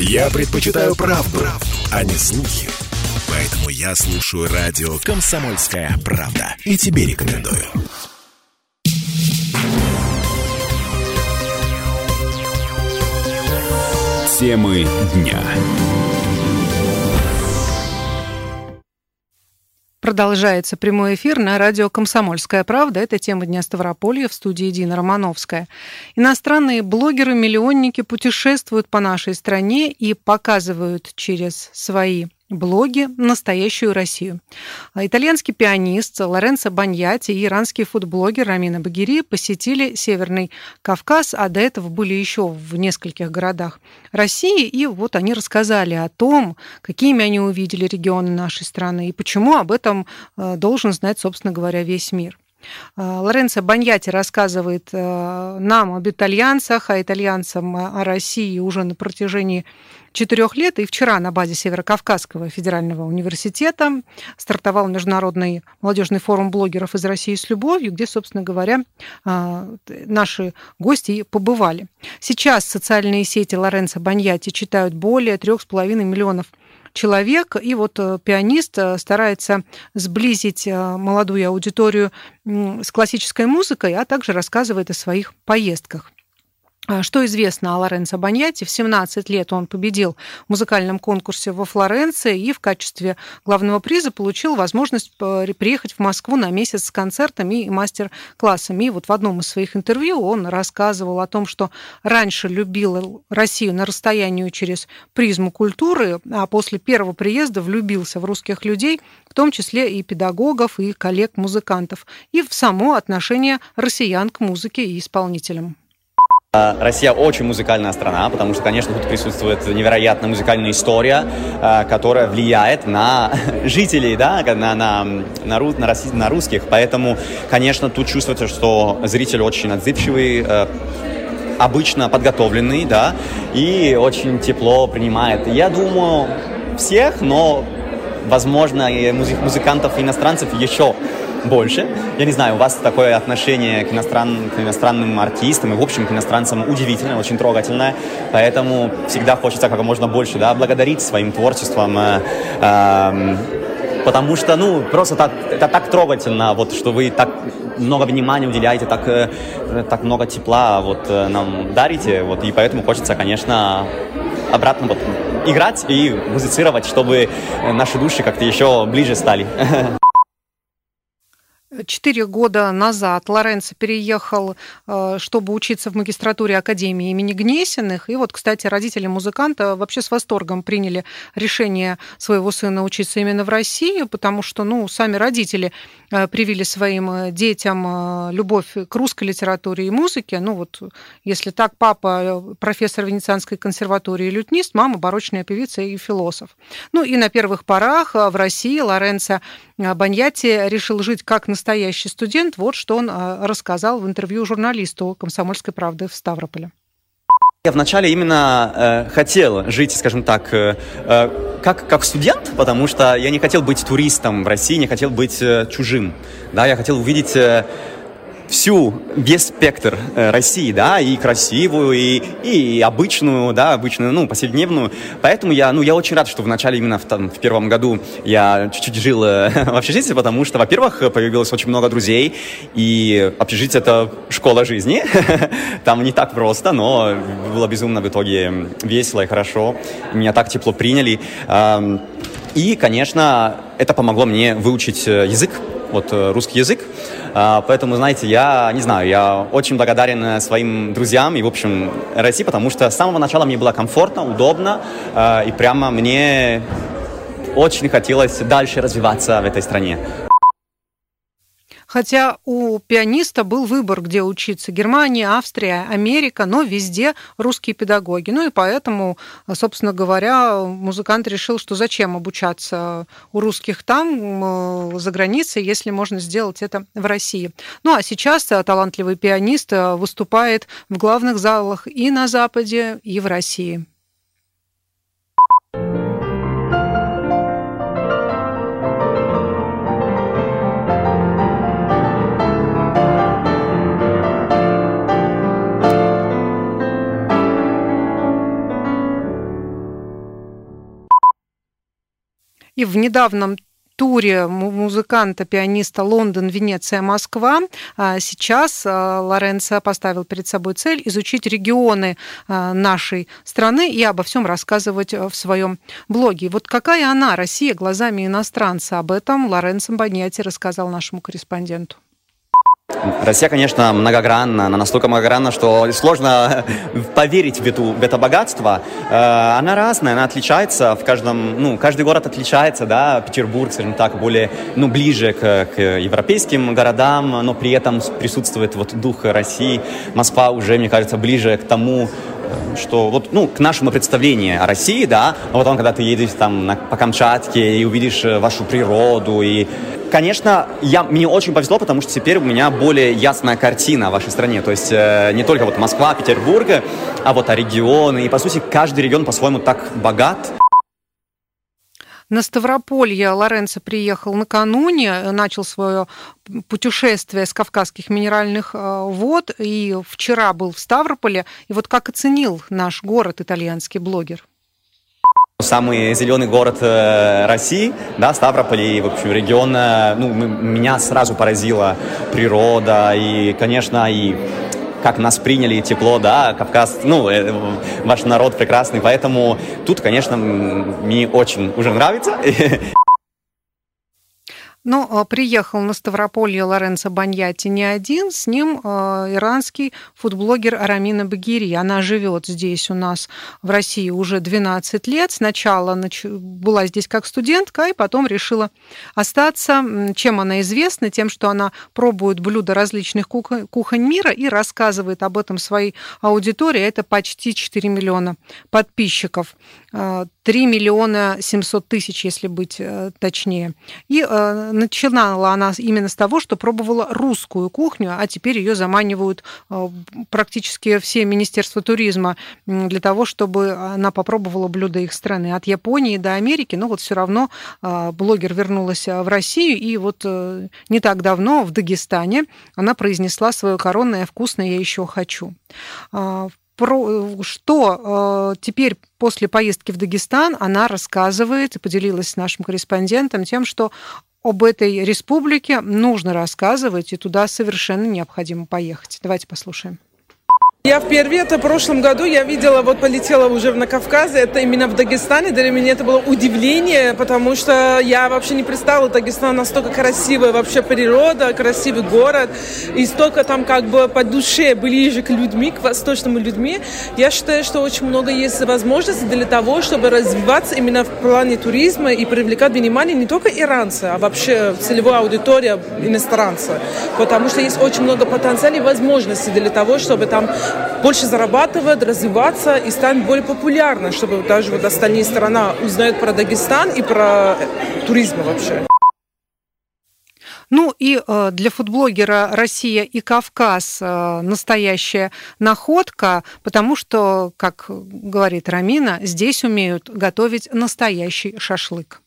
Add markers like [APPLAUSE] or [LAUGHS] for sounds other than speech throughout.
Я предпочитаю правду, а не слухи. Поэтому я слушаю радио «Комсомольская правда». И тебе рекомендую. Темы дня. Продолжается прямой эфир на радио «Комсомольская правда». Это тема Дня Ставрополья в студии Дина Романовская. Иностранные блогеры-миллионники путешествуют по нашей стране и показывают через свои блоги «Настоящую Россию». А итальянский пианист Лоренцо Баньяти и иранский фудблогер Рамина Багири посетили Северный Кавказ, а до этого были еще в нескольких городах России, и вот они рассказали о том, какими они увидели регионы нашей страны и почему об этом э, должен знать, собственно говоря, весь мир. Э, Лоренцо Баньяти рассказывает э, нам об итальянцах, а итальянцам о России уже на протяжении четырех лет. И вчера на базе Северокавказского федерального университета стартовал Международный молодежный форум блогеров из России с любовью, где, собственно говоря, наши гости побывали. Сейчас социальные сети Лоренцо Баньяти читают более трех с половиной миллионов и вот э, пианист э, старается сблизить э, молодую аудиторию с классической музыкой, а также рассказывает о своих поездках. А, что известно о Лоренцо Баньяти? В 17 лет он победил в музыкальном конкурсе во Флоренции и в качестве главного приза получил возможность приехать в Москву на месяц с концертами и мастер-классами. И вот в одном из своих интервью он рассказывал о том, что раньше любил Россию на расстоянии через призму культуры, а после первого приезда влюбился в русских людей, в том числе и педагогов, и коллег-музыкантов, и в само отношение россиян к музыке и исполнителям. А, Россия очень музыкальная страна, потому что, конечно, тут присутствует невероятная музыкальная история, а, которая влияет на [LAUGHS] жителей, да, на, на, на, рус, на, на русских. Поэтому, конечно, тут чувствуется, что зритель очень отзывчивый, э, обычно подготовленный, да, и очень тепло принимает. Я думаю, всех, но, возможно, и музыкантов иностранцев еще больше. Я не знаю, у вас такое отношение к, иностран, к иностранным артистам и, в общем, к иностранцам удивительное, очень трогательное. Поэтому всегда хочется как можно больше да, благодарить своим творчеством. Э, э, потому что, ну, просто так, это так трогательно, вот, что вы так много внимания уделяете, так, э, так много тепла вот, э, нам дарите, вот, и поэтому хочется, конечно, обратно вот, играть и музицировать, чтобы наши души как-то еще ближе стали. [LAUGHS] Четыре года назад Лоренцо переехал, э, чтобы учиться в магистратуре Академии имени Гнесиных. И вот, кстати, родители музыканта вообще с восторгом приняли решение своего сына учиться именно в России, потому что, ну, сами родители э, привили своим э, детям любовь к русской литературе и музыке. Ну вот, если так, папа профессор Венецианской консерватории лютнист, мама барочная певица и философ. Ну и на первых порах в России Лоренцо Баньяти решил жить как настоящий настоящий студент. Вот что он а, рассказал в интервью журналисту «Комсомольской правды» в Ставрополе. Я вначале именно э, хотел жить, скажем так, э, э, как, как студент, потому что я не хотел быть туристом в России, не хотел быть э, чужим. Да, я хотел увидеть э, всю, весь спектр э, России, да, и красивую, и, и обычную, да, обычную, ну, повседневную. Поэтому я, ну, я очень рад, что в начале, именно в, там, в первом году я чуть-чуть жил э, [LAUGHS] в общежитии, потому что, во-первых, появилось очень много друзей, и общежитие — это школа жизни. [LAUGHS] Там не так просто, но было безумно в итоге весело и хорошо. Меня так тепло приняли. И, конечно, это помогло мне выучить э, язык, вот русский язык. А, поэтому, знаете, я не знаю, я очень благодарен э, своим друзьям и, в общем, России, потому что с самого начала мне было комфортно, удобно, а, и прямо мне очень хотелось дальше развиваться в этой стране. Хотя у пианиста был выбор, где учиться. Германия, Австрия, Америка, но везде русские педагоги. Ну и поэтому, собственно говоря, музыкант решил, что зачем обучаться у русских там, за границей, если можно сделать это в России. Ну а сейчас талантливый пианист выступает в главных залах и на Западе, и в России. И в недавнем туре музыканта, пианиста Лондон, Венеция, Москва. А сейчас а, Лоренцо поставил перед собой цель изучить регионы а, нашей страны и обо всем рассказывать в своем блоге. Вот какая она, Россия, глазами иностранца? Об этом Лоренцо Баньяти рассказал нашему корреспонденту. Россия, конечно, многогранна, она настолько многогранна, что сложно [LAUGHS] поверить в, эту, в это богатство. Э, она разная, она отличается в каждом, ну, каждый город отличается, да, Петербург, скажем так, более, ну, ближе к, к европейским городам, но при этом присутствует вот дух России. Москва уже, мне кажется, ближе к тому, что вот, ну, к нашему представлению о России, да, а потом, когда ты едешь там на, по Камчатке и увидишь э, вашу природу, и, конечно, я, мне очень повезло, потому что теперь у меня более ясная картина о вашей стране, то есть э, не только вот Москва, Петербург, а вот о регионы, и, по сути, каждый регион по-своему так богат, на Ставрополье Лоренцо приехал накануне, начал свое путешествие с кавказских минеральных э, вод, и вчера был в Ставрополе. И вот как оценил наш город итальянский блогер? Самый зеленый город э, России, да, Ставрополь и, в общем, регион, э, ну, меня сразу поразила природа и, конечно, и как нас приняли, тепло, да, Кавказ, ну, э, ваш народ прекрасный, поэтому тут, конечно, мне очень уже нравится. [LAUGHS] Но ну, а, приехал на Ставрополье Лоренцо Баньяти не один, с ним а, иранский фудблогер Арамина Багири. Она живет здесь у нас в России уже 12 лет. Сначала была здесь как студентка, и потом решила остаться. Чем она известна? Тем, что она пробует блюда различных кухонь мира и рассказывает об этом своей аудитории. Это почти 4 миллиона подписчиков. 3 а, миллиона 700 тысяч, если быть э, точнее. И э, начинала она именно с того, что пробовала русскую кухню, а теперь ее заманивают э, практически все министерства туризма для того, чтобы она попробовала блюда их страны. От Японии до Америки, но вот все равно блогер вернулась в Россию, и вот не так давно в Дагестане она произнесла свое коронное «вкусное я еще хочу» а, про, что э, теперь после поездки в Дагестан она рассказывает и поделилась с нашим корреспондентом тем, что об этой республике нужно рассказывать, и туда совершенно необходимо поехать. Давайте послушаем. Я впервые, это в прошлом году, я видела, вот полетела уже на Кавказе, это именно в Дагестане, для меня это было удивление, потому что я вообще не представила Дагестан настолько красивая вообще природа, красивый город, и столько там как бы по душе ближе к людьми, к восточным людьми. Я считаю, что очень много есть возможностей для того, чтобы развиваться именно в плане туризма и привлекать внимание не только иранцы, а вообще целевая аудитория иностранца, потому что есть очень много потенциала и возможностей для того, чтобы там больше зарабатывать, развиваться и стать более популярной, чтобы даже вот остальные страны узнают про Дагестан и про туризм вообще. Ну и э, для фудблогера Россия и Кавказ э, настоящая находка, потому что, как говорит Рамина, здесь умеют готовить настоящий шашлык.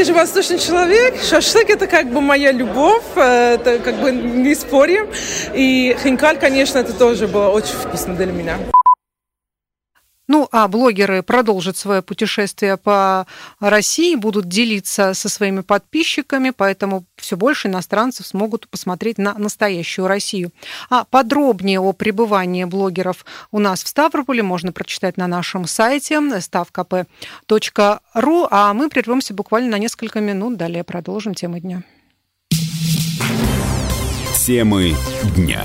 Я же восточный человек. Шашлык это как бы моя любовь, э, это как бы не спорим. И хинкаль, конечно, это тоже было очень вкусно для меня. Ну, а блогеры продолжат свое путешествие по России, будут делиться со своими подписчиками, поэтому все больше иностранцев смогут посмотреть на настоящую Россию. А подробнее о пребывании блогеров у нас в Ставрополе можно прочитать на нашем сайте stavkp.ru, а мы прервемся буквально на несколько минут, далее продолжим темы дня. Темы дня.